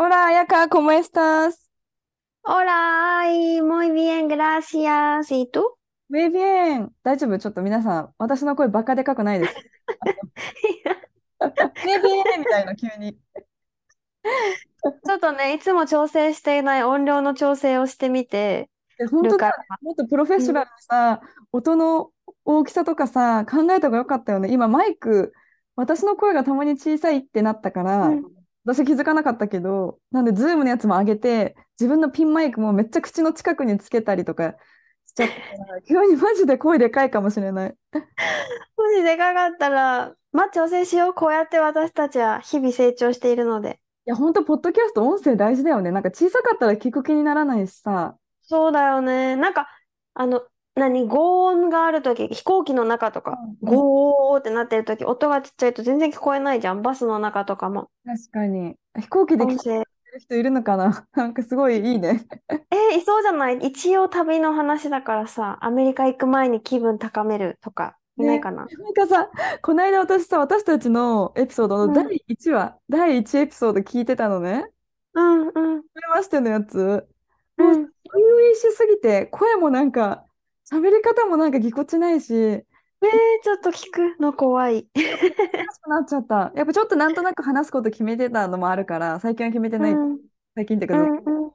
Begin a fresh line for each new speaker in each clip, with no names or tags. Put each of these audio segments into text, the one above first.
Hola, Ayaka, ¿cómo estás?
Hola, ay, muy bien, gracias. ¿Y tú?
Muy bien. 大丈夫ちょっと皆さん、私の声バカでかくないです。Muy bien みたいな、急に。
ちょっとね、いつも調整していない音量の調整をしてみて
え、本当だ。
るから。
もっとプロフェッショナルにさ、音の大きさとかさ、考えた方がよかったよね。今、マイク、私の声がたまに小さいってなったから、
うん
私気づかなかったけど、なんで、 Zoom のやつも上げて、自分のピンマイクもめっちゃ口の近くにつけたりとかしちゃったから、急にマジで声でかいかもしれない。
もしでかかったら、まあ調整しよう。こうやって私たちは日々成長しているので。
いや、本当ポッドキャスト音声大事だよね。なんか小さかったら聞く気にならないしさ。
そうだよね。なんか、あの、何、轟音があるとき、飛行機の中とか、
うん
ゴーってなってるとき、音がちっちゃいと全然聞こえないじゃん。バスの中とかも。
確かに。飛行機で聞い
音
てる
声。
人いるのかな？なんかすごいいいね。
えーいそうじゃない？一応旅の話だからさ、アメリカ行く前に気分高めるとか、いないかな？
なんかさ、この間私さ、私たちのエピソード
うん
の第1話、第1エピソード聞いてたのね。
うんうん
初めましてのやつ。もう、
うん。
初々しすぎて、声もなんか、喋り方もなんかぎこちないし、
えー、ちょっと聞くの怖い。
難しくなっちゃった。やっぱちょっとなんとなく話すこと決めてたのもあるから、最近は決めてない。
うん
最近ってか、
うんうん。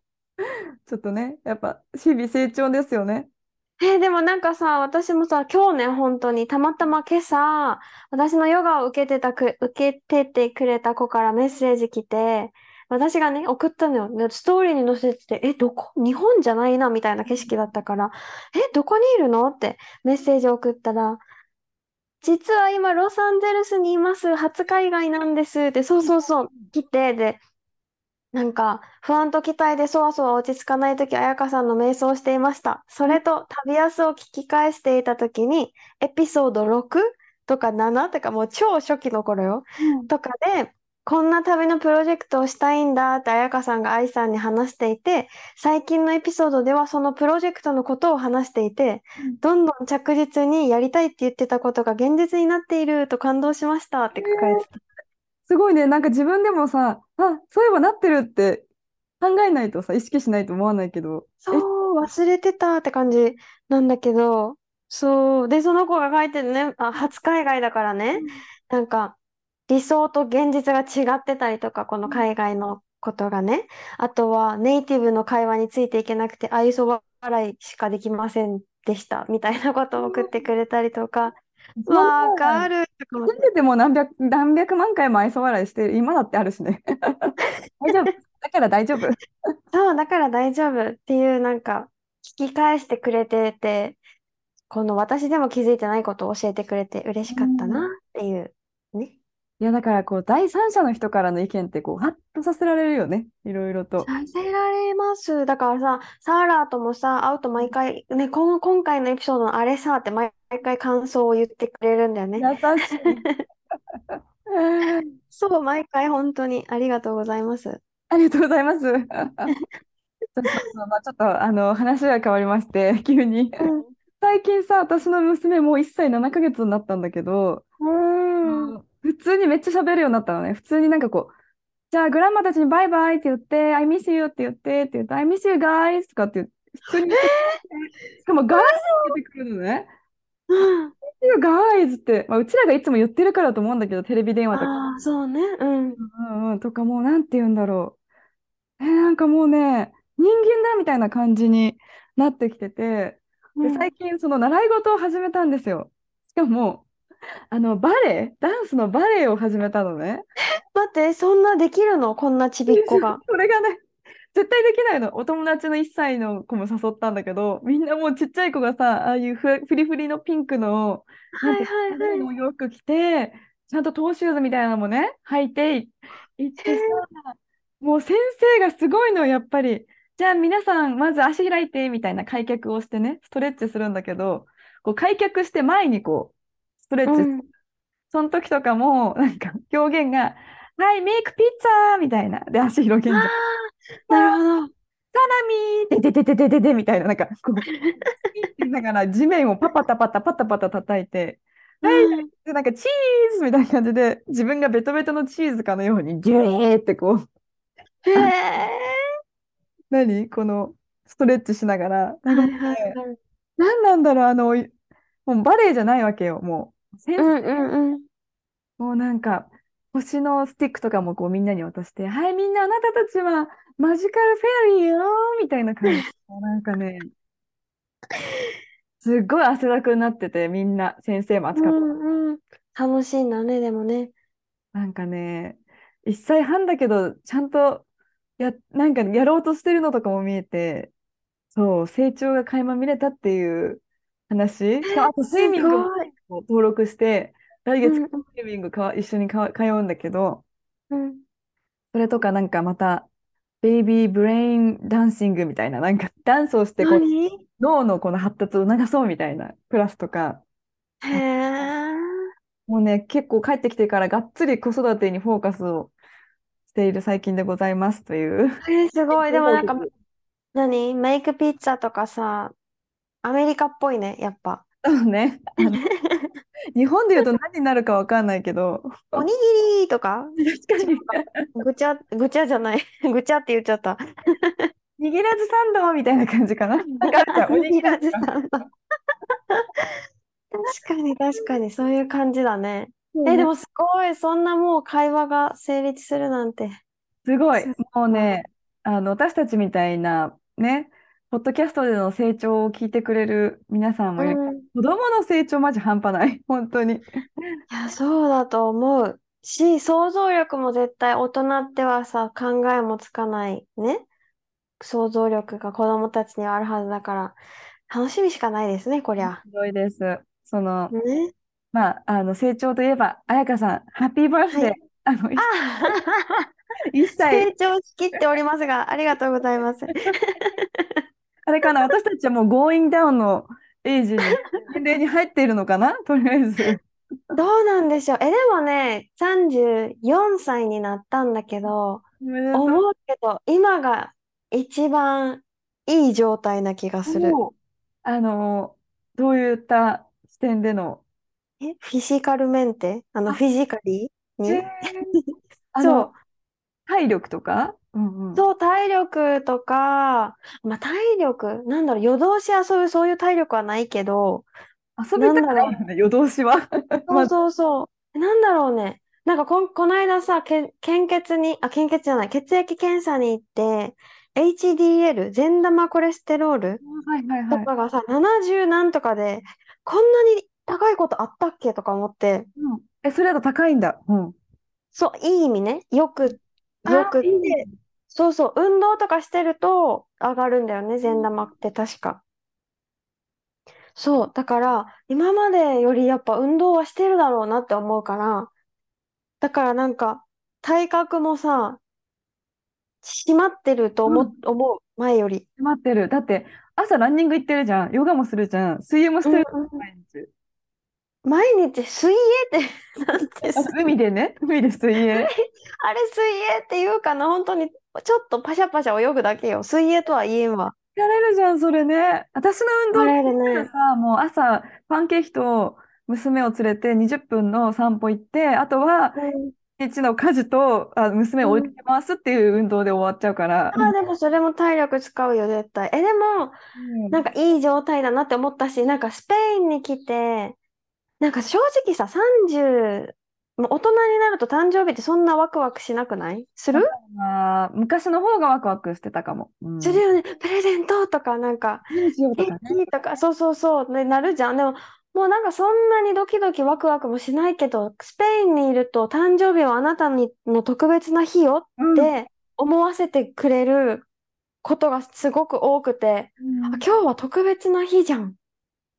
ちょっとね、やっぱ日々成長ですよね。
えーでもなんかさ、私もさ、今日ね、本当にたまたま今朝、私のヨガを受けてたく、受けててくれた子からメッセージ来て、私がね、送ったのよ。でストーリーに載せてて、え、どこ？日本じゃないな、みたいな景色だったから、え、どこにいるの？ってメッセージを送ったら、実は今、ロサンゼルスにいます。初海外なんです。って、そうそうそう、来て、で、なんか、不安と期待でそわそわ落ち着かないとき、彩香さんの瞑想をしていました。それと、旅安を聞き返していたときに、エピソード6とか7とか、もう超初期の頃よ。とかで、こんな旅のプロジェクトをしたいんだって彩香さんが愛さんに話していて、最近のエピソードではそのプロジェクトのことを話していて
うん、
どんどん着実にやりたいって言ってたことが現実になっていると感動しましたって書かれてた。
すごいね、なんか自分でもさ、あ、そういえばなってるって考えないとさ、意識しないと思わないけど、え、
そう、忘れてたって感じなんだけど、そう。で、その子が書いてるね、あ、初海外だからね、なんか、理想と現実が違ってたりとか、この海外のことがね。あとは、ネイティブの会話についていけなくて、愛想笑いしかできませんでした、みたいなことを送ってくれたりとか、わかる
住んでても何百、何百万回も愛想笑いしてる、今だってあるしね。大丈夫。だから大丈夫。
そう、だから大丈夫っていう、なんか、聞き返してくれてて、この私でも気づいてないことを教えてくれて嬉しかったなっていう、ね。
いや、だからこう、第三者の人からの意見って、こう、ハッとさせられるよね。いろいろと。
させられます。だからさ、サーラーともさ、会うと毎回、ね、この今回のエピソードのあれさって毎回感想を言ってくれるんだよね。
優しい。
そう、毎回本当にありがとうございます。
ありがとうございます。そうそうそうまあ、ちょっとあの話は変わりまして、急に。
うん。
最近さ、私の娘もう1歳7ヶ月になったんだけど、
うーん。
普通にめっちゃ喋るようになったのね。普通になんかこう、じゃあグランマたちにバイバイって言って、I miss you って言ってって言って、I miss you guys とかって言って、普通に言っててしかも guys って出てくるのね。
うん。
you guys って、まあ、うちらがいつも言ってるからだと思うんだけど、テレビ電話とか。
ああ、そうね。うん。
うんうん、とかもうなんて言うんだろう。えーなんかもうね、人間だみたいな感じになってきてて、で、
うん
最近その習い事を始めたんですよ。しかも、あの、バレエ、ダンスのバレエを始めたのね。
待って、そんなできるの？こんなちびっこが。
それがね、絶対できないの。お友達の1歳の子も誘ったんだけど、みんなもうちっちゃい子がさ、ああいうふフリフリのピンクの、
はいはいはい
お洋服着て、ちゃんとトーシューズみたいなのもね、履いていってさ、もう先生がすごいの、やっぱり。じゃあ皆さん、まず足開いて、みたいな開脚をしてね、ストレッチするんだけど、こう開脚して前にこう、ストレッチ
うん。
その時とかも、なんか表現が、はい、メイクピッツァみたいな。で、足広げんじゃん。
なるほど。
サラミーでででででででみたいな、なんか、こう、って言いながら地面をパパタパタパタパタ叩いて、はい、
うん。
で、なんかチーズみたいな感じで、自分がベトベトのチーズかのように、ギューってこう、
へえ。
何？このストレッチしながら、なんかもう
はいはい
ね、
はい。
何なんだろう、あの、もうバレエじゃないわけよ、もう。先生、
うんうんうん。
もうなんか、星のスティックとかもこうみんなに渡して、はい、みんなあなたたちはマジカルフェアリーよみたいな感じ。も うなんかね、すっごい汗だくになってて、みんな、先生も
う
暑かった。
んうん。楽しいんだね、でもね。
なんかね、1歳半だけど、ちゃんとや、なんかやろうとしてるのとかも見えて、そう、成長が垣間見れたっていう話。しかも、あとスイ
す
ミングも
ごい。
登録して、来月
うん
スイミングかわ一緒にかわ通うんだけど、
うん。
それとかなんかまた、 baby brain dancing みたいな、なんかダンスをしてこう
何？
脳のこの発達を促そうみたいなクラスとか、
へえ。
もうね、結構帰ってきてからがっつり子育てにフォーカスをしている最近でございますという。
えー、すごい。でもなんか、何？ make pizza とかさ、アメリカっぽいね、やっぱ。
そうね。日本で言うと何になるかわかんないけど、
おにぎりとか？
確かに。
ぐちゃ、ぐちゃじゃない。ぐちゃって言っちゃった。
握らずサンドみたいな感じかな。なんかあるじゃんおにぎらず
さんだ。確かに確かにそういう感じだね。え、でもすごい、そんなもう会話が成立するなんて。
すごい。
す
もうね、あの、私たちみたいな、ね、ポッドキャストでの成長を聞いてくれる皆さんもいるから
うん。い
子供の成長マジ半端ない。本当に。
や、そうだと思うし、想像力も絶対大人ってはさ、考えもつかないね。想像力が子供たちにはあるはずだから、楽しみしかないですね、こりゃ。
すごいです。その、
ね。
まあ、あの、成長といえば、彩香さん、ハッピーバースデー。
はい。
あ 一歳、
成長しきっておりますが、ありがとうございます。
あれかな、私たちはもう going down のエイジに、年齢に入っているのかな？とりあえず。
どうなんでしょう。え、でもね、34歳になったんだけど。思うけど、今が一番いい状態な気がする。
あの、どういった視点での、
え、フィジカルメンテあの、
あ、
フィジカリーに？
えー、あ
そ
の、
う。
体力とか？うんうん。
そう、体力とか、まあ、体力、なんだろう、夜通し遊ぶそういう体力はないけど、
遊びたく
なんだろう、
ないよね、夜通しは。
そうそうそう。なんだろうね。なんかこん、この間さ、け、献血に、あ、献血じゃない、血液検査に行って、HDL、善玉コレステロール
はいはいはい。
とかがさ、70何とかで、こんなに高いことあったっけとか思って、
うん。え、それだと高いんだ。うん。
そう、いい意味ね。よく、よくそうそう、運動とかしてると上がるんだよね、
うん
善玉って確か。そう、だから、今までよりやっぱ運動はしてるだろうなって思うから、だからなんか、体格もさ、締まってると思、
うん。
思う、前より。
待ってる。だって、朝ランニング行ってるじゃん。ヨガもするじゃん。水泳もし
うん
てるじゃん。毎日。
毎日水泳って、なんて
海でね。海で水泳。
あれ水泳っていうかな、本当にちょっとパシャパシャ泳ぐだけよ。水泳とは言えんわ。
やれるじゃん、それね。私の運動
あれ
聞いたら
ね。
さ、もう朝、パンケーキと娘を連れて20分の散歩行って、あとは
うん。
の家事とあ娘を追いか
うん。
け回すっていう運動で終わっちゃうから。
ああ、でもそれも体力使うよ、絶対。え、でも、
うん
なんかいい状態だなって思ったし、なんかスペインに来て、なんか正直さ、30、もう大人になると誕生日ってそんなワクワクしなくない？する？
まあ、昔の方がワクワクしてたかも。うん。
するよね。プレゼントとか、なんか、
何しようと
ケ
かね。
ーキとか、そうそうそう、ね、なるじゃん。でも、もうなんかそんなにドキドキワクワクもしないけど、スペインにいると誕生日はあなたにの特別な日よ
うん。
って思わせてくれることがすごく多くて、
うん
あ、今日は特別な日じゃんっ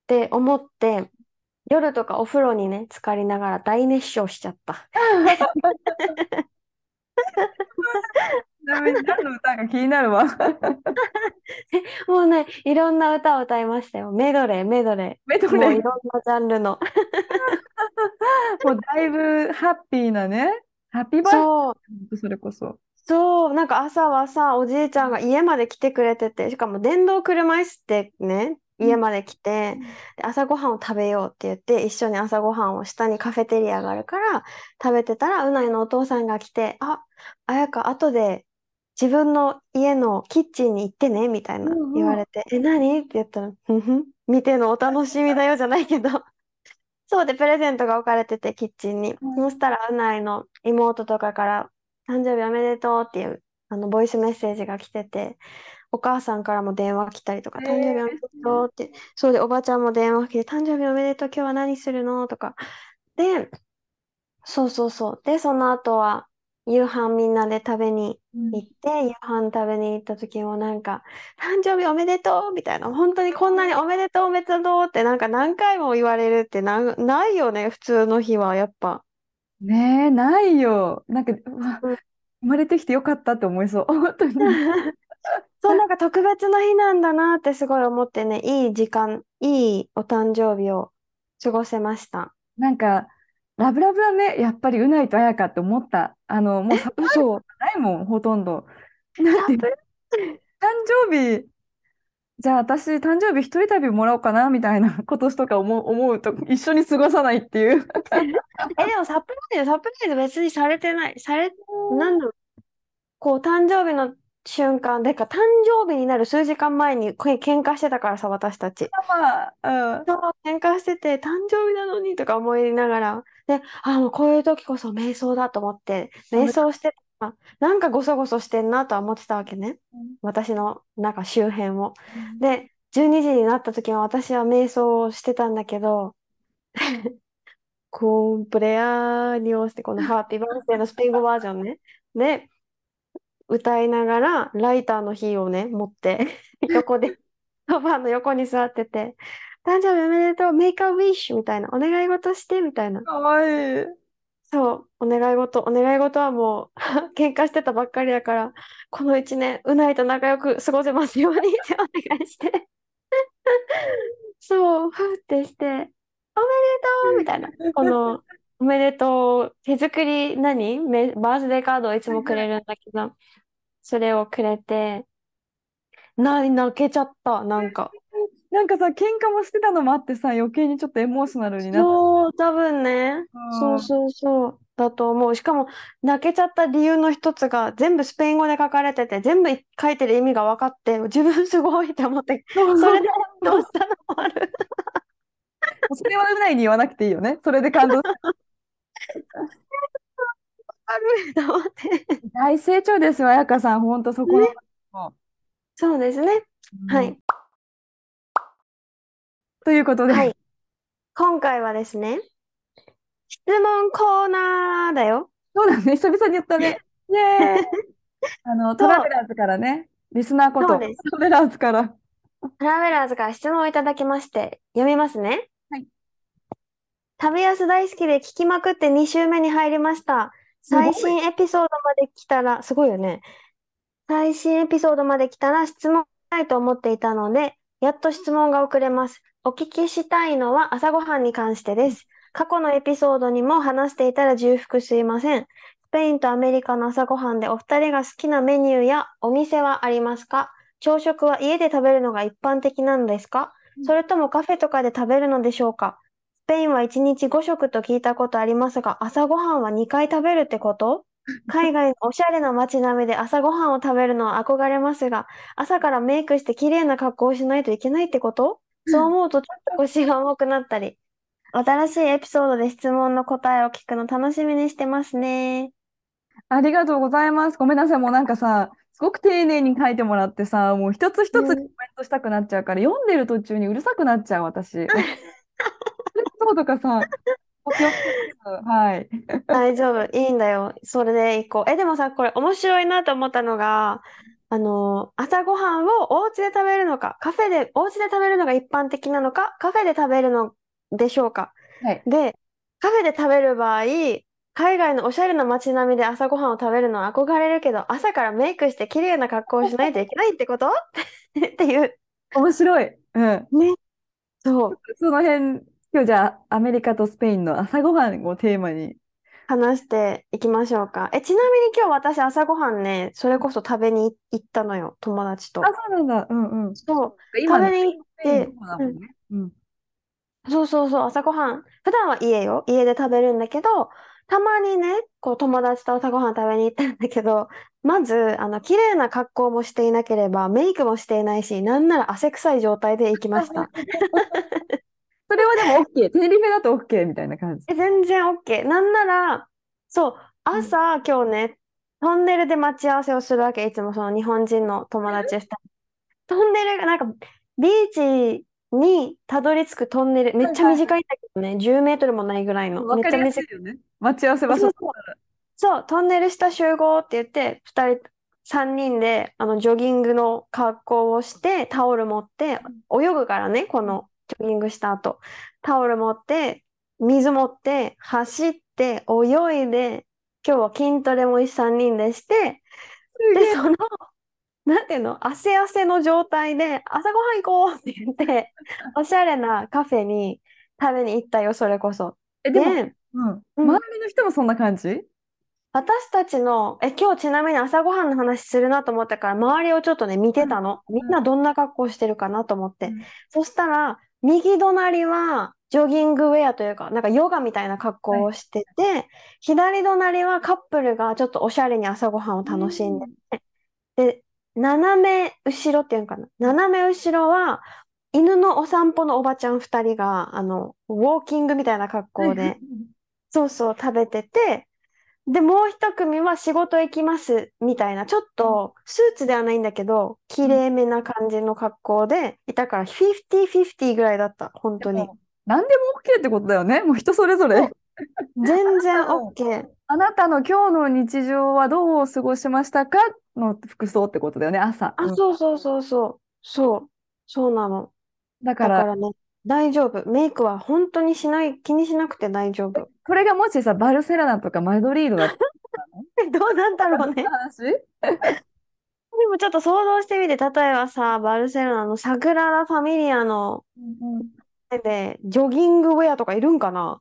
て思って、夜とかお風呂にね、浸かりながら大熱唱しちゃった。
ちなみに何の歌が気になるわ。
もうね、いろんな歌を歌いましたよ。メドレー、メドレー。
メドレー
もういろんなジャンルの。
もうだいぶハッピーなね。ハッピーバースデ
そう、
ーそれこそ。
そう、なんか朝はさ、おじいちゃんが家まで来てくれてて、しかも電動車椅子でね、家まで来て、で朝ごはんを食べようって言って、一緒に朝ごはんを下にカフェテリアがあるから食べてたら、うないのお父さんが来て、あ、あやか、後で自分の家のキッチンに行ってね、みたいな
うんうん。
言われて、え、何？って言ったら、見てのお楽しみだよじゃないけど。そうで、プレゼントが置かれてて、キッチンに。
うん。
そしたら、うないの妹とかから、誕生日おめでとうっていう、あの、ボイスメッセージが来てて、お母さんからも電話来たりとか、
えー
誕生日おめでとうって、そうで、おばちゃんも電話来て、誕生日おめでとう、今日は何するの？とか。で、そうそうそう。で、その後は、夕飯みんなで食べに行って、夕飯食べに行った時もなんか、誕生日おめでとうみたいな、本当にこんなにおめでとうおめでとうってなんか何回も言われるってな、ないよね、普通の日はやっぱ。
ねえ、ないよ。なんか、生まれてきてよかったって思いそう。本当に。
そう、なんか特別な日なんだなってすごい思ってね、いい時間、いいお誕生日を過ごせました。
なんか、ラブラブはね、やっぱりうないとあやかって思った。あの、もうサプライズ
嘘。
ないもん、ほとんど。なんていうの誕生日、じゃあ私、誕生日一人旅もらおうかなみたいな 今年とか思う、思うと、一緒に過ごさないっていう。
え、でもサプライズ、サプライズ別にされてない。され、なんだろう。こう、誕生日の瞬間、でか、誕生日になる数時間前にこれ喧嘩してたからさ、私たち。
まあ、うん。
そう、喧嘩してて、誕生日なのにとか思いながら、で、あ、もうこういう時こそ瞑想だと思って、瞑想してなんかごそごそしてんなとは思ってたわけね。私のなんか周辺を。で、12時になった時は私は瞑想をしてたんだけど、コンプレアーニョスってこのハッピーバースデーのスペイン語バージョンね。で、歌いながらライターの火をね、持って、横で、ソファーの横に座ってて、誕生日おめでとう、make a wish みたいな、お願い事してみたいな。
かわいい。
そう、お願い事、お願い事はもう 喧嘩してたばっかりだから、この一年、うないと仲良く過ごせますようにってお願いして。そう、ふってして、おめでとうみたいな。この、おめでとう、手作り何、めバースデーカードをいつもくれるんだけど、それをくれて、な、泣けちゃった、なんか。
なんかさ、喧嘩もしてたのもあってさ、余計にちょっとエモーショナルになっ
そう、多分ね。
た。
そうそうそう。だと思う。しかも、泣けちゃった理由の一つが、全部スペイン語で書かれてて、全部書いてる意味が分かって、自分すごいって思って、
そう
それでどうしたのもある。
それはうないに言わなくていいよね。それで感動。
と思って。
大成長ですよ、彩香さん。本当そこの。
そうですね。は
うん
い。
ということで、
はい。今回はですね、質問コーナーだよ。
そうだね、久々に言ったね。イエーイあの、トラベラーズからね、リスナーこと、トラベラーズから。
トラベラーズから質問をいただきまして、読みますね。
はい。
旅安大好きで聞きまくって2週目に入りました。
すごい
最新エピソードまで来たら、すごいよね。最新エピソードまで来たら質問したいと思っていたので、やっと質問が遅れます。お聞きしたいのは朝ごはんに関してです。過去のエピソードにも話していたら重複すいません。スペインとアメリカの朝ごはんでお二人が好きなメニューやお店はありますか？朝食は家で食べるのが一般的なのですか？
うん
それともカフェとかで食べるのでしょうか？スペインは1日5食と聞いたことありますが、朝ごはんは2回食べるってこと？海外のおしゃれな街並みで朝ごはんを食べるのは憧れますが、朝からメイクして綺麗な格好をしないといけないってこと？そう思うとちょっと腰が重くなったり。新しいエピソードで質問の答えを聞くの楽しみにしてますね。
ありがとうございます。ごめんなさい。もうなんかさ、すごく丁寧に書いてもらってさ、もう一つ一つコメントしたくなっちゃうから、読んでる途中にうるさくなっちゃう、私。そうとかさ。はい。
大丈夫。いいんだよ。それでいこう。え、でもさ、これ面白いなと思ったのが、あの、朝ごはんをお家で食べるのか、カフェで、お家で食べるのが一般的なのか、カフェで食べるのでしょうか。
はい。
で、カフェで食べる場合、海外のおしゃれな街並みで朝ごはんを食べるのは憧れるけど、朝からメイクして綺麗な格好をしないといけないってこと？っていう。
面白い。うん。
ね。そう。
その辺、今日じゃあアメリカとスペインの朝ごはんをテーマに。
話していきましょうか。え、ちなみに今日私朝ごはんね、それこそ食べに行ったのよ、友達と。
あ、そうなんだ。うんうん。
そう。食べに行って、
ね。うん。
そうそうそう、朝ごはん。普段は家よ。家で食べるんだけど、たまにね、こう友達と朝ごはん食べに行ったんだけど、まず、あの、綺麗な格好もしていなければ、メイクもしていないし、なんなら汗臭い状態で行きました。
それはでも OK。テネリフェだと OK みたいな感じ。
え、全然 OK。なんなら、そう、朝、今日ね、トンネルで待ち合わせをするわけ。いつもその日本人の友達した。トンネルがなんか、ビーチにたどり着くトンネル、めっちゃ短いんだけどね、10メートルもないぐらいの。めっちゃ短い。
よね。待ち合わせ場所
そう。トンネル下集合って言って、2人、3人であのジョギングの格好をして、タオル持って、泳ぐからね、このジョギングした後。タオル持って、水持って、走って、泳いで、今日は筋トレも3人でして、で、その、なんていうの、汗汗の状態で、朝ごはん行こうって言って、おしゃれなカフェに食べに行ったよ、それこそ。
え、でも、
で、
うん。
うん
周りの人もそんな感じ？
私たちの、え、今日ちなみに朝ごはんの話するなと思ったから、周りをちょっとね、見てたの。みんなどんな格好してるかなと思って。
うん
そしたら、右隣はジョギングウェアというか、なんかヨガみたいな格好をしてて、左隣はカップルがちょっとおしゃれに朝ごはんを楽しんでて、で、斜め後ろっていうのかな？斜め後ろは、犬のお散歩のおばちゃん2人が、あの、ウォーキングみたいな格好で、そうそう、食べてて、で、もう一組は仕事行きます、みたいな、ちょっと、スーツではないんだけど、綺麗めな感じの格好で、いたから、50-50ぐらいだった、本当に。
何でも OK ってことだよね。もう人それぞれ。
全然 OK。
あなたの今日の日常はどう過ごしましたかの服装ってことだよね、朝。
あ、
うん
そうそうそうそう。そう。そうなの。
だから、
だからね、大丈夫。メイクは本当にしない、気にしなくて大丈夫。
これがもしさ、バルセロナとかマドリードだった
どうなんだろうね。
話？
でもちょっと想像してみて、例えばさ、バルセロナのサグラダ・ファミリアので、ジョギングウェアとかいるんかな？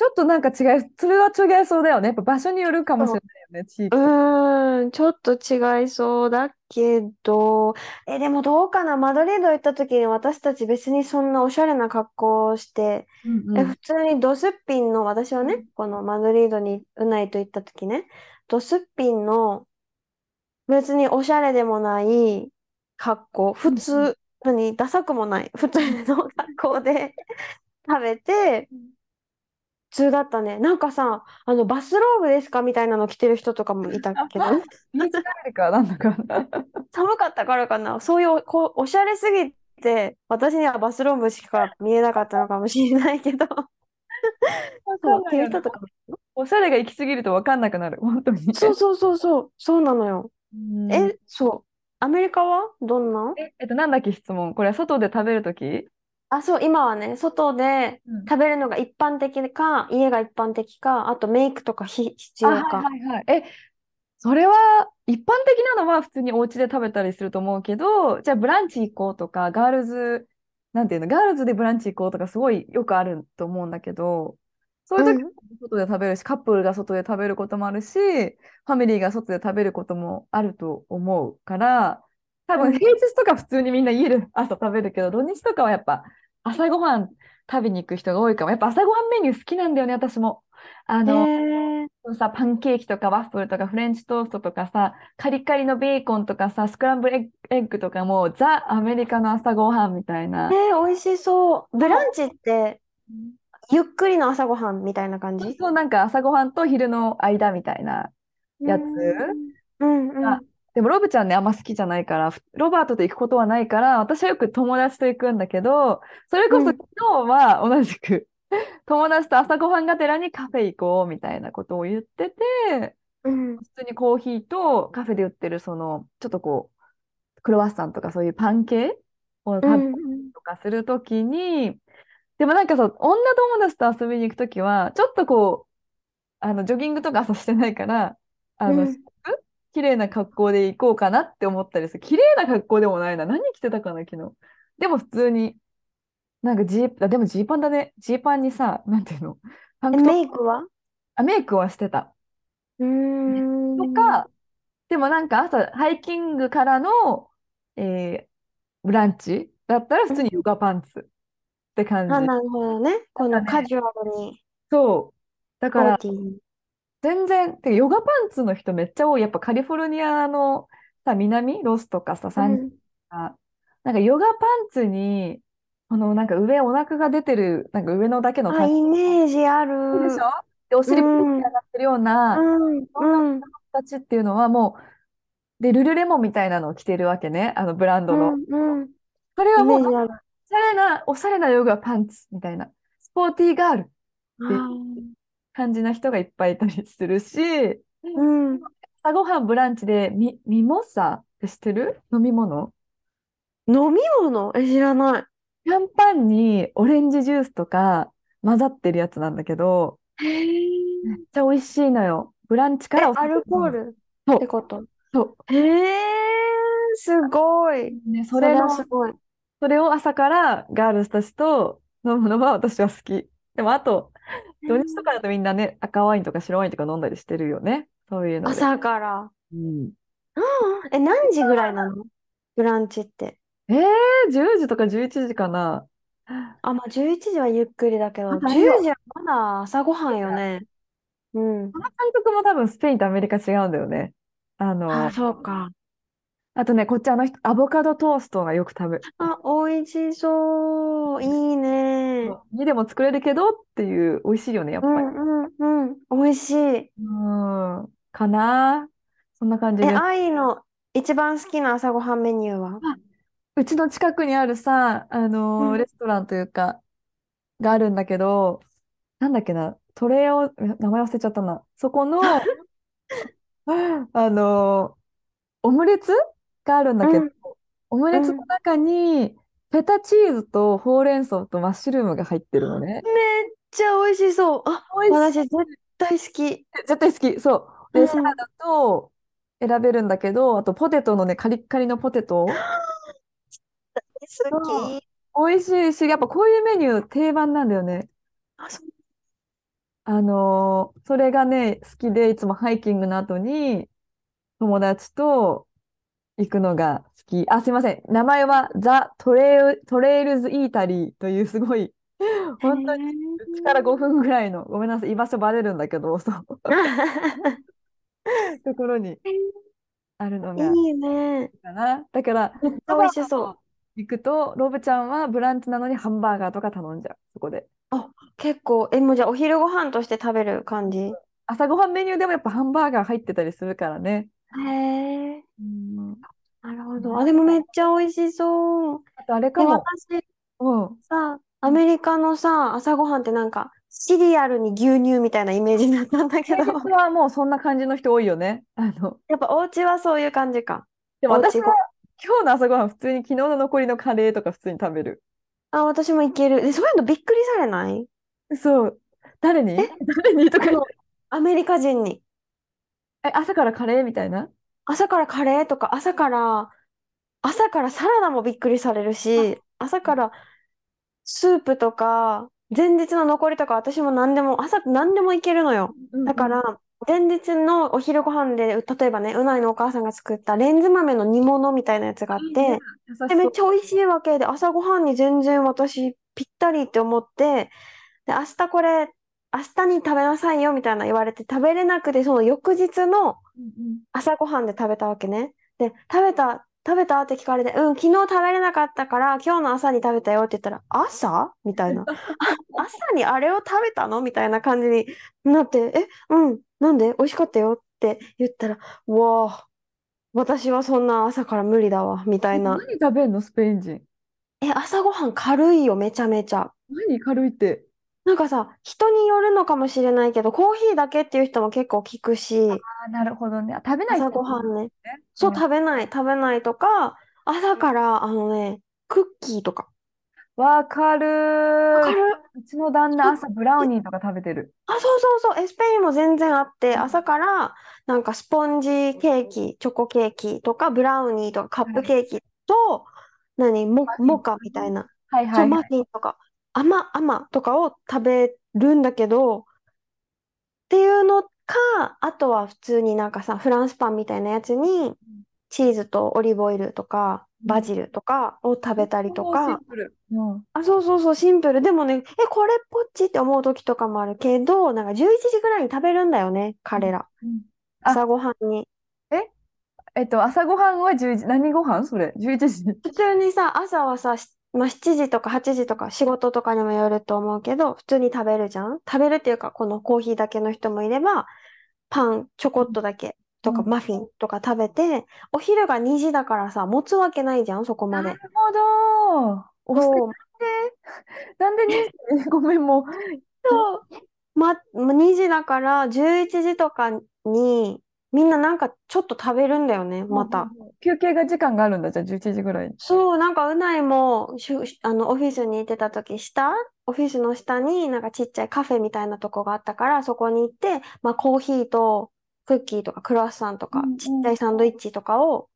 ちょっとなんか違い、それは違いそうだよね。やっぱ場所によるかもしれないよね、地域。
うん、ちょっと違いそうだけど、え、でもどうかな？マドリード行った時に私たち別にそんなおしゃれな格好をして、え、
うんうん。
普通にドスッピンの、私はね、このマドリードにウナイと行った時ね、ドスッピンの別におしゃれでもない格好、普通、何、ダサくもない、普通の格好で食べて、普通だったね。なんかさ、あの、バスローブですかみたいなの着てる人とかもいたけど。寒かったからかな。そういう、こう、おしゃれすぎて、私にはバスローブしか見えなかったのかもしれないけど、そう、っていう人とかも。
おしゃれが行き過ぎると分かんなくなる、本当に。
そうそうそうそう、そうなのよ。
うん
え、そう。アメリカは？どんな？
え、えっと、なんだっけ質問。これは外で食べるとき？
あ、そう、今はね、外で
うん
食べるのが一般的か、家が一般的か、あとメイクとかひ必
あ、はい
要か。
はいはい。え、それは一般的なのは普通にお家で食べたりすると思うけど、じゃあブランチ行こうとか、ガールズ、なんていうの、ガールズでブランチ行こうとかすごいよくあると思うんだけど、そういう時
うん
外で食べるし、カップルが外で食べることもあるし、ファミリーが外で食べることもあると思うから、多
うん
分平日とか普通にみんな家で朝食べるけど、土日とかはやっぱ朝ごはん食べに行く人が多いかも。やっぱ朝ごはんメニュー好きなんだよね、私も。あ
へ
の、
ー
さ、パンケーキとかワッフルとかフレンチトーストとかさ、カリカリのベーコンとかさ、スクランブルエッグとかもザ・アメリカの朝ごはんみたいな。
えー、美味しそう。ブランチって、ゆっくりの朝ごはんみたいな感じ？
そう、なんか朝ごはんと昼の間みたいなやつ。
うんうん。
あでもロブちゃんね、あんま好きじゃないから、ふロバートと行くことはないから、私はよく友達と行くんだけど、それこ
うん。
そ昨日は同じく、友達と朝ごはんがてらにカフェ行こうみたいなことを言ってて、
うん。
普通にコーヒーとカフェで売ってるその、ちょっとこう、クロワッサンとかそういうパン系を食べとかするときに、でもなんかそう、女友達と遊びに行くときは、ちょっとこう、あの、ジョギングとか朝してないから、あの、
うん
綺麗な格好で行こうかなって思ったりする。綺麗な格好でもないな。何着てたかな、昨日。でも普通に、なんかジーパン、あでもジーパンだね。ジーパンにさ、なんていうの、
メイクは？
あ、メイクはしてた。
うーん。
とか、でもなんか朝、ハイキングからの、えーブランチだったら普通にヨガパンツって感
あ、
じ。
なるほどね。このカジュアルに、
そう。だから。全然、てかヨガパンツの人めっちゃ多い。やっぱカリフォルニアのさ、南、ロスとかさ、
う
サン
ん。
あなんかヨガパンツに、このなんか上お腹が出てる、なんか上のだけの
イメージある。
でしょ？で、お尻プリ
うん。
ッて上がってるような、
うん。
そんな
うん。
形っていうのはもう、で、ルルレモンみたいなのを着てるわけね、あのブランドの。
うん。うん。
それはもう、お
イメージある。
しゃれな、おしゃれなヨガパンツみたいな、スポーティーガールって感じな人がいっぱいいたりするし、
ーうん。
朝ごはんブランチでミ、ミモサって知ってる？飲み物？
飲み物？え、知らない。
シャンパンにオレンジジュースとか混ざってるやつなんだけど、めっちゃ美味しいのよ。ブランチか
え、
ら
アルコー。ル？ってこと？
そ
へえ、すごい。
う。ね、そ
それ
れの、
はすごい。
それを朝からガールスたちと飲むのは私は好き。でもあと、土日とかだとみんなね、赤ワインとか白ワインとか飲んだりしてるよね。そういうので。
朝から。
うん。
え、何時ぐらいなの？ブランチって。
えー、10時とか11時かな。
あ、まあ11時はゆっくりだけど、
まだあるよ
10時はまだ朝ごはんよね。うん。
この監督も多分スペインとアメリカ違うんだよね。あの、
あ、そうか。
あとね、こっちあの人、アボカドトーストがよく食べる。
あ、美味しそう。いいね。
家でも作れるけどっていう、美味しいよね、やっぱり。
うんうんうん。美味しい。
うん、かな。そんな感じ
え、
です。
愛の一番好きな朝ごはんメニューは？
うちの近くにあるさ、あのー
うん
レストランというか、があるんだけど、なんだっけな、トレを、名前忘れちゃったな。そこの、あのーオムレツがあるんだけど、
うん
オムレツの中に、フェタチーズとほうれん草とマッシュルームが入ってるのね。
めっちゃ美味しそう。あ、
美味しい
私絶対好き。
絶対好き。そう。で、
うん
サラダと選べるんだけど、あとポテトのね、カリッカリのポテト。
好き。
美味しいし、やっぱこういうメニュー定番なんだよね。
あ、そう
あのーそれがね、好きで、いつもハイキングの後に友達と行くのが好き。あ、すいません。名前はザ・トレイル、トレイルズ・イータリーというすごい、本当に
へ
うちから5分ぐらいの、ごめんなさい、居場所バレるんだけど、そう、
ー
ところにあるのが
いいね。
かな。だから、
めっちゃ美味しそう。
行くと、ロブちゃんはブランチなのにハンバーガーとか頼んじゃう、そこで。
結構、え、もうじゃあお昼ご飯として食べる感じ？へ
朝ごはんメニューでもやっぱハンバーガー入ってたりするからね。
え、
うん。
なるほど。あ、でもめっちゃ美味しそう。
あとあれか
で、
も。
私
うん。
さ、アメリカのさ、朝ごはんってなんか、シリアルに牛乳みたいなイメージだったんだけど、
平日はもうそんな感じの人多いよね。あの、
やっぱお家はそういう感じか。
でも私は今日の朝ごはん普通に昨日の残りのカレーとか普通に食べる。
あ、私もいける。で、そういうのびっくりされない？
そう。誰に？誰に？とか
あのアメリカ人に。
え、朝からカレー？みたいな
朝からカレー？とか、朝から、朝からサラダもびっくりされるし、朝からスープとか、前日の残りとか、私も何でも、朝何でもいけるのよ。だか、ら、前日のお昼ご飯で、う例えばね、うないのお母さんが作ったレンズ豆の煮物みたいなやつがあっ
いいね
て、で、め
優しそう。
っちゃ美味しいわけ。で、朝ごはんに全然私ぴったりって思って、で、明日これ、明日に食べなさいよみたいな言われて食べれなくて、その翌日の朝ごはんで食べたわけね。で、食べた、食べたって聞かれて、うん、昨日食べれなかったから、今日の朝に食べたよって言ったら、朝？みたいな。あ、朝にあれを食べたの？みたいな感じになって、え、うん、なんで？美味しかったよって言ったら、うわあ、私はそんな朝から無理だわ、みたいな。
何食べんの？スペイン人。
え、朝ごはん軽いよ、めちゃめちゃ。
何？軽いって。
なんかさ、人によるのかもしれないけど、コーヒーだけっていう人も結構聞くし、
あ、なるほどね。食べない人
朝ごはんね。そう、
ん
食べない、食べないとか、朝から、あのね、クッキーとか。
わかるー。
わかる
うちの旦那朝ブラウニーとか食べてる。
あ、そうそうそう、エスペインも全然あって、朝からなんかスポンジケーキ、チョコケーキとか、ブラウニーとかカップケーキと、何、モ、
マフィン
モカみたいな、そう、マ
はいはいはい。
フィンとか、甘々とかを食べるんだけど、っていうのか、あとは普通になんかさ、フランスパンみたいなやつに、チーズとオリーブオイルとか、バジルとかを食べたりとか。あ、そうそうそう、シンプル。でもね、え、これっぽっちって思う時とかもあるけど、なんか11時ぐらいに食べるんだよね、彼ら。
うんあ
朝ごはんに。
え？っと、朝ごはんは10時、何ご飯それ ?11 時。
普通にさ、朝はさ、しまあ、7時とか8時とか仕事とかにもよると思うけど、普通に食べるじゃん？食べるっていうか、このコーヒーだけの人もいれば、パン、ちょこっとだけとか、
うん
マフィンとか食べて、お昼が2時だからさ、持つわけないじゃん、そこまで。
なるほど。お捨て
そう、
なんで2時？ごめん、もう。
そう、ま、2時だから11時とかに、みんななんかちょっと食べるんだよね、また。
休憩が時間があるんだ、じゃあ11時ぐらいに。
そう、なんかうないもしゅ、あの、オフィスに行ってた時、下、オフィスの下になんかちっちゃいカフェみたいなとこがあったから、そこに行って、まあコーヒーとクッキーとかクロワッサンとか
うんうん、
ちっちゃいサンドイッチとかを、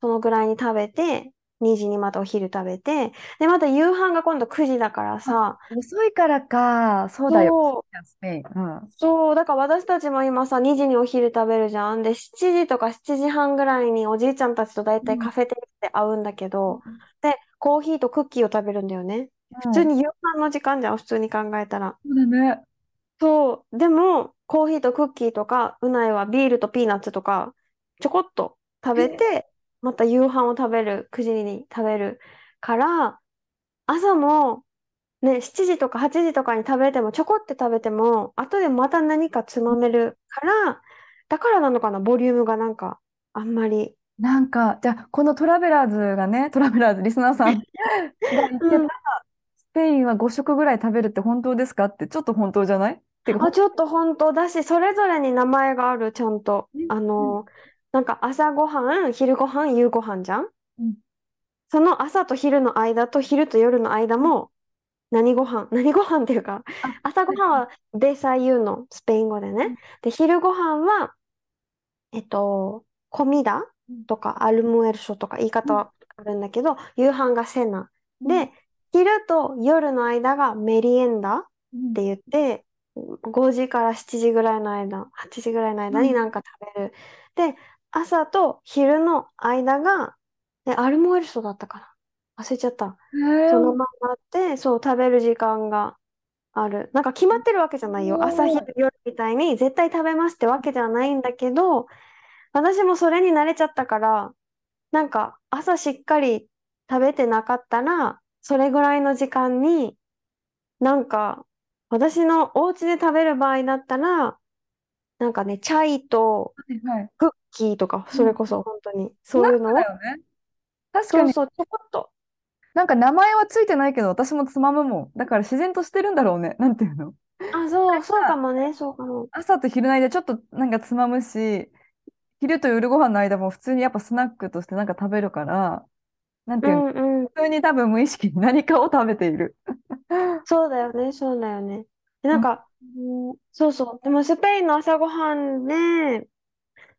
そのぐらいに食べて、2時にまたお昼食べて、で、また夕飯が今度9時だからさ、
遅いからか。そうだよ。
そう。
うん。
そう、だから私たちも今さ、2時にお昼食べるじゃん。で、7時とか7時半ぐらいにおじいちゃんたちと大体カフェテリアで会うんだけど、で、コーヒーとクッキーを食べるんだよね。普通に夕飯の時間じゃん、普通に考えたら。
そうだね。
そう、でも、コーヒーとクッキーとか、うないはビールとピーナッツとか、ちょこっと食べて、また夕飯を食べる、9時に食べるから、朝も、ね、7時とか8時とかに食べても、ちょこって食べても、後でまた何かつまめるから、だからなのかな、ボリュームがなんか、あんまり。
なんか、じゃあ、このトラベラーズがね、トラベラーズ、リスナーさん が言って
うん
た、スペインは5食ぐらい食べるって本当ですかって、ちょっと本当じゃない？
あ、ちょっと本当だし、それぞれに名前がある、ちゃんと
うん。
なんか朝ごはん、昼ごはん、夕ごはんじゃん？
うん。
その朝と昼の間と昼と夜の間も、何ごはん、何ごはんっていうか、朝ごはんはデサユーの？スペイン語で
うん。
ね。で、昼ごはんは、えっと、コミダ
うん。
とかアルムエルショとか言い方はあるんだけど、夕飯がセナ。で、昼と夜の間がメリエンダっ
うん。
て言って、5時から7時ぐらいの間、8時ぐらいの間になんか食べる。で、朝と昼の間が、え、アルモエルソだったかな忘れちゃった。
へえ
そのままで、そう、食べる時間がある。なんか決まってるわけじゃないよ。朝、昼、夜みたいに絶対食べますってわけじゃないんだけど、私もそれに慣れちゃったから、なんか朝しっかり食べてなかったら、それぐらいの時間に、なんか、私のお家で食べる場合だったら、なんかね、チャイと
はいはい。
クッキーとか、それこそ本当に、そういうのを、
だよね。確かに、
そうそう、ちょこっと。
なんか名前はついてないけど、私もつまむもん。だから自然としてるんだろうね。なんていうの
あ、そう、そうかもね、そうかも。
朝と昼の間ちょっとなんかつまむし、昼と夜ご飯の間も普通にやっぱスナックとしてなんか食べるから、なんて
う
いうの、
んうん。
普通に多分無意識に何かを食べている。
そうだよね、そうだよね。でなんか、そうそう。でもスペインの朝ごはんで、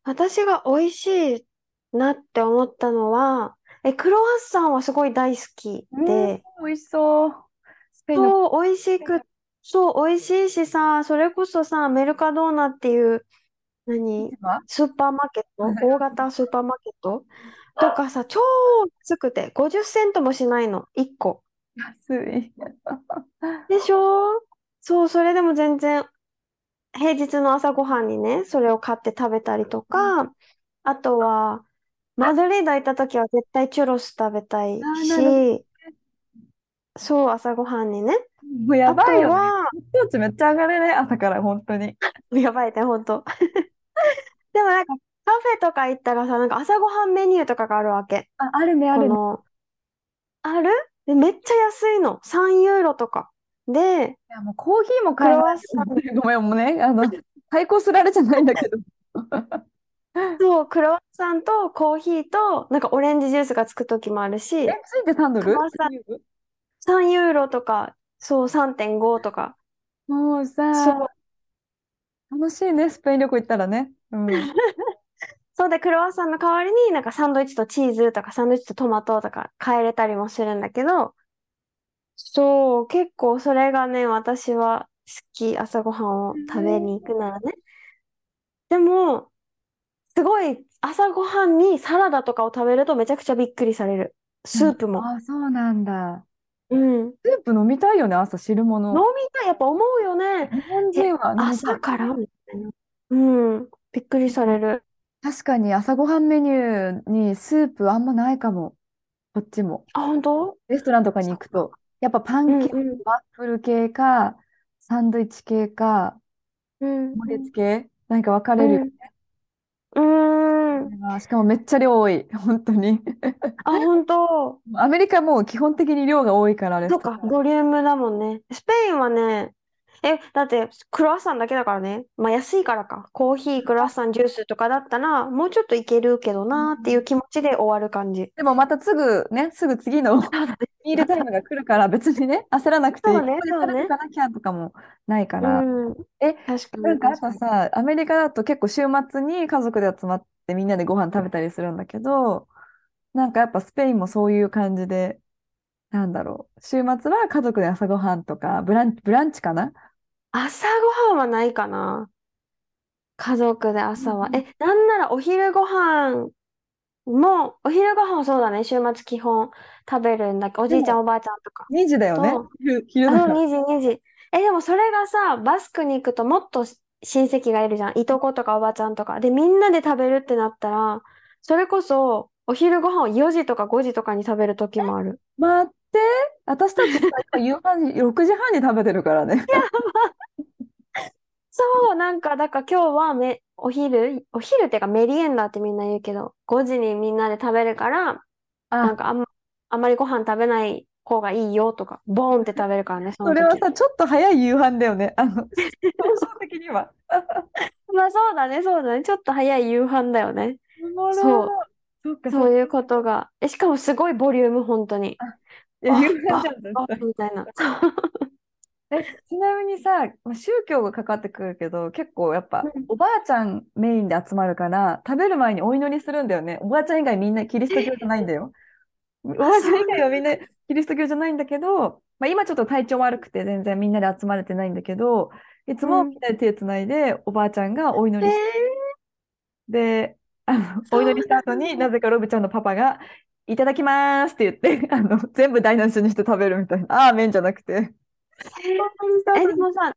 私が美味しいなって思ったのは、え、クロワッサンはすごい大好きで、
美味しそう。スペインの。
そう、美味しく、そう、美味しいしさ、それこそさ、メルカドーナっていう、何？スーパーマーケット、大型スーパーマーケット？とかさ、超安くて、50セントもしないの、1個。
安い。
でしょ？そう、それでも全然、平日の朝ごはんにね、それを買って食べたりとか、あとは、マドリード行った時は絶対チュロス食べたい
あーなる
し、そう、朝ごはんにね。
もうやばいよね。
あとは、
血糖値めっちゃ上がるね、朝から本当に。
やばいね、ほんと。でもなんか、カフェとか行ったらさ、なんか朝ごはんメニューとかがあるわけ。
あ、あるね、あるね。
ある？でめっちゃ安いの。3ユーロとか。で、
いや、もうコーヒーも買えない。ごめん、もうね、あの、対抗すられじゃないんだけど。
そう、クロワッサンとコーヒーと、なんかオレンジジュースがつく時もあるし、
え、ついて3ドル？
クロワッサン3ユーロとか、そう、3.5とか。
もうさ。楽しいね、スペイン旅行行ったらね。うん。
そうで、クロワッサンの代わりになんかサンドイッチとチーズとかサンドイッチとトマトとか変えれたりもするんだけど、そう、結構それがね、私は好き、朝ごはんを食べに行くならね。でも、すごい朝ごはんにサラダとかを食べるとめちゃくちゃびっくりされる。スープも。
あ、そうなんだ。
うん。
スープ飲みたいよね、朝汁
飲
物。
みたい、やっぱ思うよね。
日本
え、
人は飲みたい。
朝からみたいな。うん。びっくりされる。
確かに朝ごはんメニューにスープあんまないかも。こっちも。
あ、本当？
レストランとかに行くと。やっぱパン系、
うんうん。
ワッフル系か、サンドイッチ系か、
うん
オムレ
うん。
ツ系、なんか分か
う
れるよ。
ん。うーん。
しかもめっちゃ量多い。本当に。
あ、本当。
アメリカもう基本的に量が多いから、レ
そうか。ボリュームだもんね。スペインはね、え、だってクロワッサンだけだからね。まあ安いからか。コーヒー、クロワッサン、ジュースとかだったら、もうちょっといけるけどなーっていう気持ちで終わる感じ。
でもまたすぐね、すぐ次の
そうだね。
ミールタイムが来るから別にね、焦らなくていい。
そうね、
ここで
そうね。
食べとかなきゃとかもないか
う
ら。
ん。
え、
確かに、
なんかやっ。ぱさ、アメリカだと結構週末に家族で集まってみんなでご飯食べたりするんだけど、なんかやっぱスペインもそういう感じで、なんだろう。週末は家族で朝ごはんとか、ブラン、ブランチかな？
朝ごはんはないかな。家族で朝は。
うん
え、なんならお昼ご飯も、お昼ご飯もそうだね。週末基本食べるんだけど、お
でも、
じいちゃんおばあちゃんとか
2時だよね。
と、
昼、昼だから。
2時、2時。え、でもそれがさ、バスクに行くともっとし親戚がいるじゃん。いとことかおばちゃんとか。で、みんなで食べるってなったら、それこそ、お昼ご飯を4時とか5時とかに食べる時もある。
待って、私たちさ、今夕飯6 時半に食べてるからね。
そう、なんか、だから今日はめ、お昼、お昼っていうかメリエンダーってみんな言うけど、5時にみんなで食べるから、なん
あ、
かあんま、あんまりご飯食べない方がいいよとか、ボーンって食べるからね、その時。
それはさ、ちょっと早い夕飯だよね。あの、表情的には。
まあそうだね、そうだね。ちょっと早い夕飯だよね。
おもろ
そう。
そっか、そっか。
そういうことが。え、しかもすごいボリューム、本当に。
夕飯じゃん。
みたいな。
え、ちなみにさ、まあ宗教がかかってくるけど、結構やっぱ
うん
おばあちゃんメインで集まるから、食べる前にお祈りするんだよね。おばあちゃん以外みんなキリスト教じゃないんだよ。おばあちゃん以外はみんなキリスト教じゃないんだけど、まあ、今ちょっと体調悪くて全然みんなで集まれてないんだけど、いつ
うん
もみんなで手つないでおばあちゃんがお祈
え
りして、で、あの、お祈りした後になぜかロブちゃんのパパが、いただきますって言って、あの、全部台無しにして食べるみたいな。ああ、麺じゃなくて。
え、でもさ、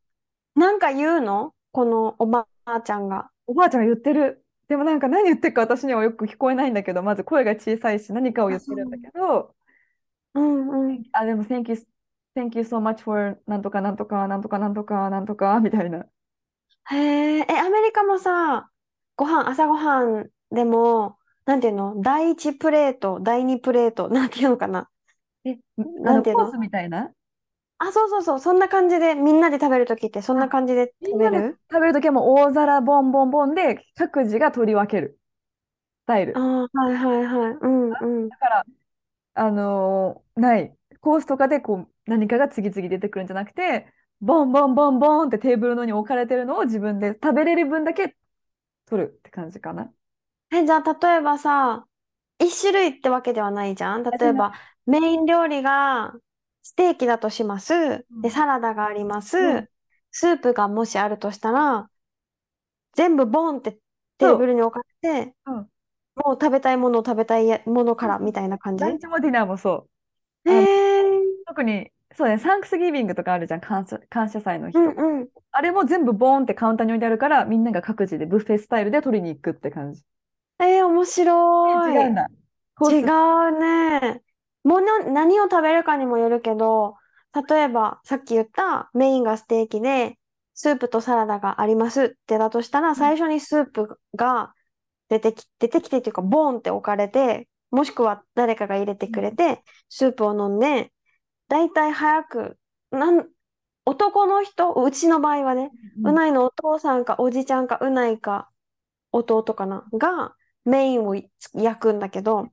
なんか言うの？このおばあちゃんが。
おばあちゃんが言ってる。でもなんか何言ってるか私にはよく聞こえないんだけど、まず声が小さいし何かを言。ってるんだけど、
うんうん。
あ、でも Thank you, thank you so much for なんとかなんとかなんとかなんとかなんとかみたいな。
へえ、え、アメリカもさ、ご飯、朝ごはんでも、なんていうの？第一プレート、第二プレート、なんていうのかな？
え、あの、
なんていうの
コースみたいな？
あ、そうそうそう、そんな感じで、みんなで食べるときって、そんな
あ、
感じで
みんなで
食べる？
食べるときはもう大皿ボンボンボンで各自が取り分けるスタイル。
ああ、はいはいはい。うんうん。
だから、あのーない。コースとかでこう何かが次々出てくるんじゃなくて、ボンボンボンボンってテーブルの上に置かれてるのを自分で食べれる分だけ取るって感じかな。
え、じゃあ、例えばさ、一種類ってわけではないじゃん。
あ、じゃな
例えば、メイン料理がステーキだとします。で、
うん。
サラダがありま
うん。
す。スープがもしあるとしたら、全部ボンってテー。ブルに置かれて、
うん。
もう食べたいものを食べたいやものからみたいな感じ？
ランチもディナーもそう。
えー、
特に、そうね、サンクスギビングとかあるじゃん、感謝、感謝祭の日
う
とか。
んうん。
あれも全部ボーンってカウンターに置いてあるから、みんなが各自でブッフェスタイルで取りに行くって感じ。
えー、面
え、
白い。
違うんだ。コ
違。うね。もの、何を食べるかにもよるけど、例えば、さっき言ったメインがステーキで、スープとサラダがありますってだとしたら、
うん。
最初にスープが出てき、出てきてっていうか、ボーンって置かれて、もしくは誰かが入れて
うん。
くれて、スープを飲んで、だいたい早く、なん、男の人、うちの場合はね、
う
うんないのお父さんかおじちゃんかうないか弟かな、がメインを焼くんだけど、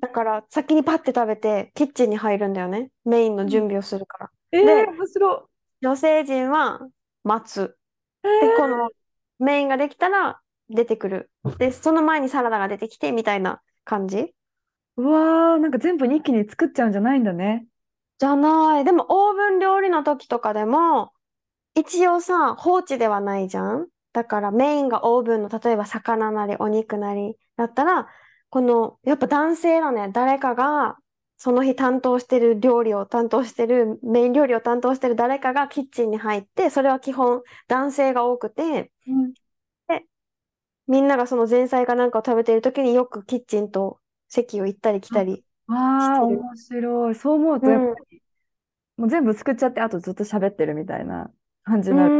だから先にパッて食べてキッチンに入るんだよね。メインの準備をするから。
えー、
で
面白
女性陣は待つ。
い。
で、
え
このメインができたら出てくる。で、その前にサラダが出てきてみたいな感じ
ー、うわー、なんか全部一気に作っちゃうんじゃないんだね。
じゃない。でもオーブン料理の時とかでも一応さ、放置ではないじゃん。だからメインがオーブンの例えば魚なりお肉なりだったら、このやっぱ男性だね。誰かがその日担当してる料理を担当してる、メイン料理を担当してる誰かがキッチンに入って、それは基本男性が多くて、
うん
みんながその前菜かなんかを食べている時によくキッチンと席を行ったり来たり。
ああ、
してる
面白い。そう思うと、やっぱり、もう全部作っちゃって、あとずっと喋ってるみたいな感じ
う
になる。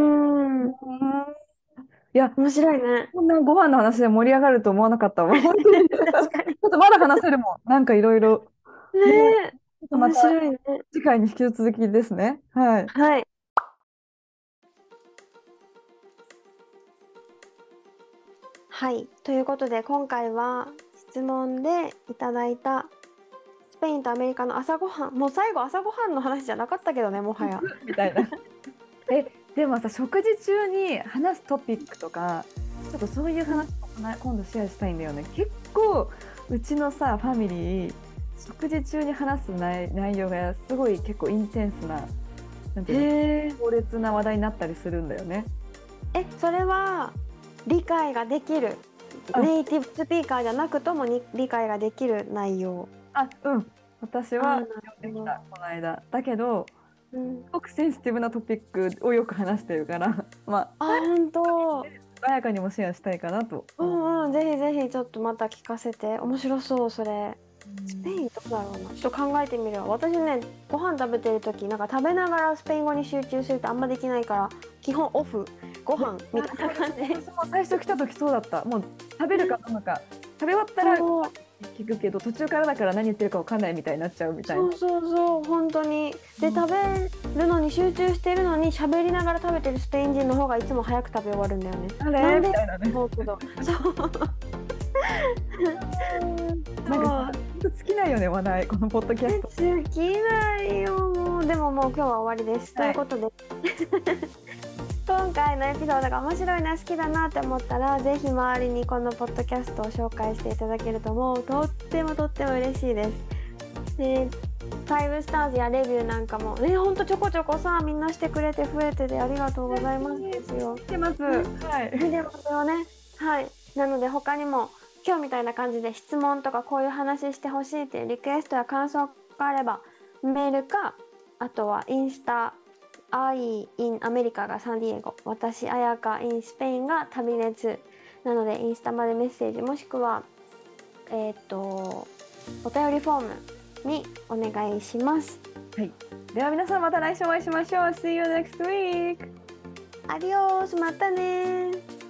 うんいや、
面白いね。
こんなご飯の話で盛り上がると思わなかったわ。本当に。ち。ょっとまだ話せるもん。なんかいろいろ。
ねえ、
ちょっとまた
面白いね。
次回に引き続きですね。はい。
はい。はい。ということで、今回は質問でいただいたスペインとアメリカの朝ごはん、もう最後朝ごはんの話じゃなかったけどね、もはや。
みたいな。え、でもさ、食事中に話すトピックとか、ちょっとそういう話も今度シェアしたいんだよね。結構、うちのさ、ファミリー、食事中に話す内内容がすごい結構インテンスな、なんていう。強烈な話題になったりするんだよね。
え、それは理解ができる？
あ
ネイティブスピーカーじゃなくともに理解ができる内容。
あ、うん。私
あ
はできた、この間。だけど、
うん
す、ごくセンシティブなトピックをよく話してるから、まあ、
あ、本当。
穏やかにもシェアしたいかなと。
うんうん、ぜひぜひちょっとまた聞かせて。面白そう、それ。スペインどうだろうな。ちょっと考えてみるわ。私ね、ご飯食べてる時なんか食べながらスペイン語に集中するとあんまできないから、基本オフ、ご飯みたいな感じ。
私も最初来た時そうだった。もう食べるか飲むか。食べ終わったら聞くけど、途中からだから何言ってるかわかんないみたいになっちゃうみたいな
そう。そうそう、本当に。で、
うん
食べるのに集中してるのに喋りながら食べてるスペイン人の方がいつも早く食べ終わるんだよね。
あれ？
なんで？
みたいなね。
そう。
なんか尽きないよね、話題。このポッドキャスト。
尽きないよもうでももう今日は終わりです、
はい
ということで今回のエピソードが面白いな好きだなって思ったらぜひ周りにこのポッドキャストを紹介していただけるともうとってもとっても嬉しいですで5スターズやレビューなんかもねほんとちょこちょこさみんなしてくれて増えててありがとうございますですよ
来てます。はい。
でもそれをねはいなので他にも今日みたいな感じで質問とかこういう話してほしいっていうリクエストや感想があればメールかあとはインスタ I in アメリカがサンディエゴ。私あやか in スペインが旅熱なのでインスタまでメッセージもしくはえっ、とお便りフォームにお願いします。
では皆さんまた来週お会いしましょう。See you next week!
アディオース。またねー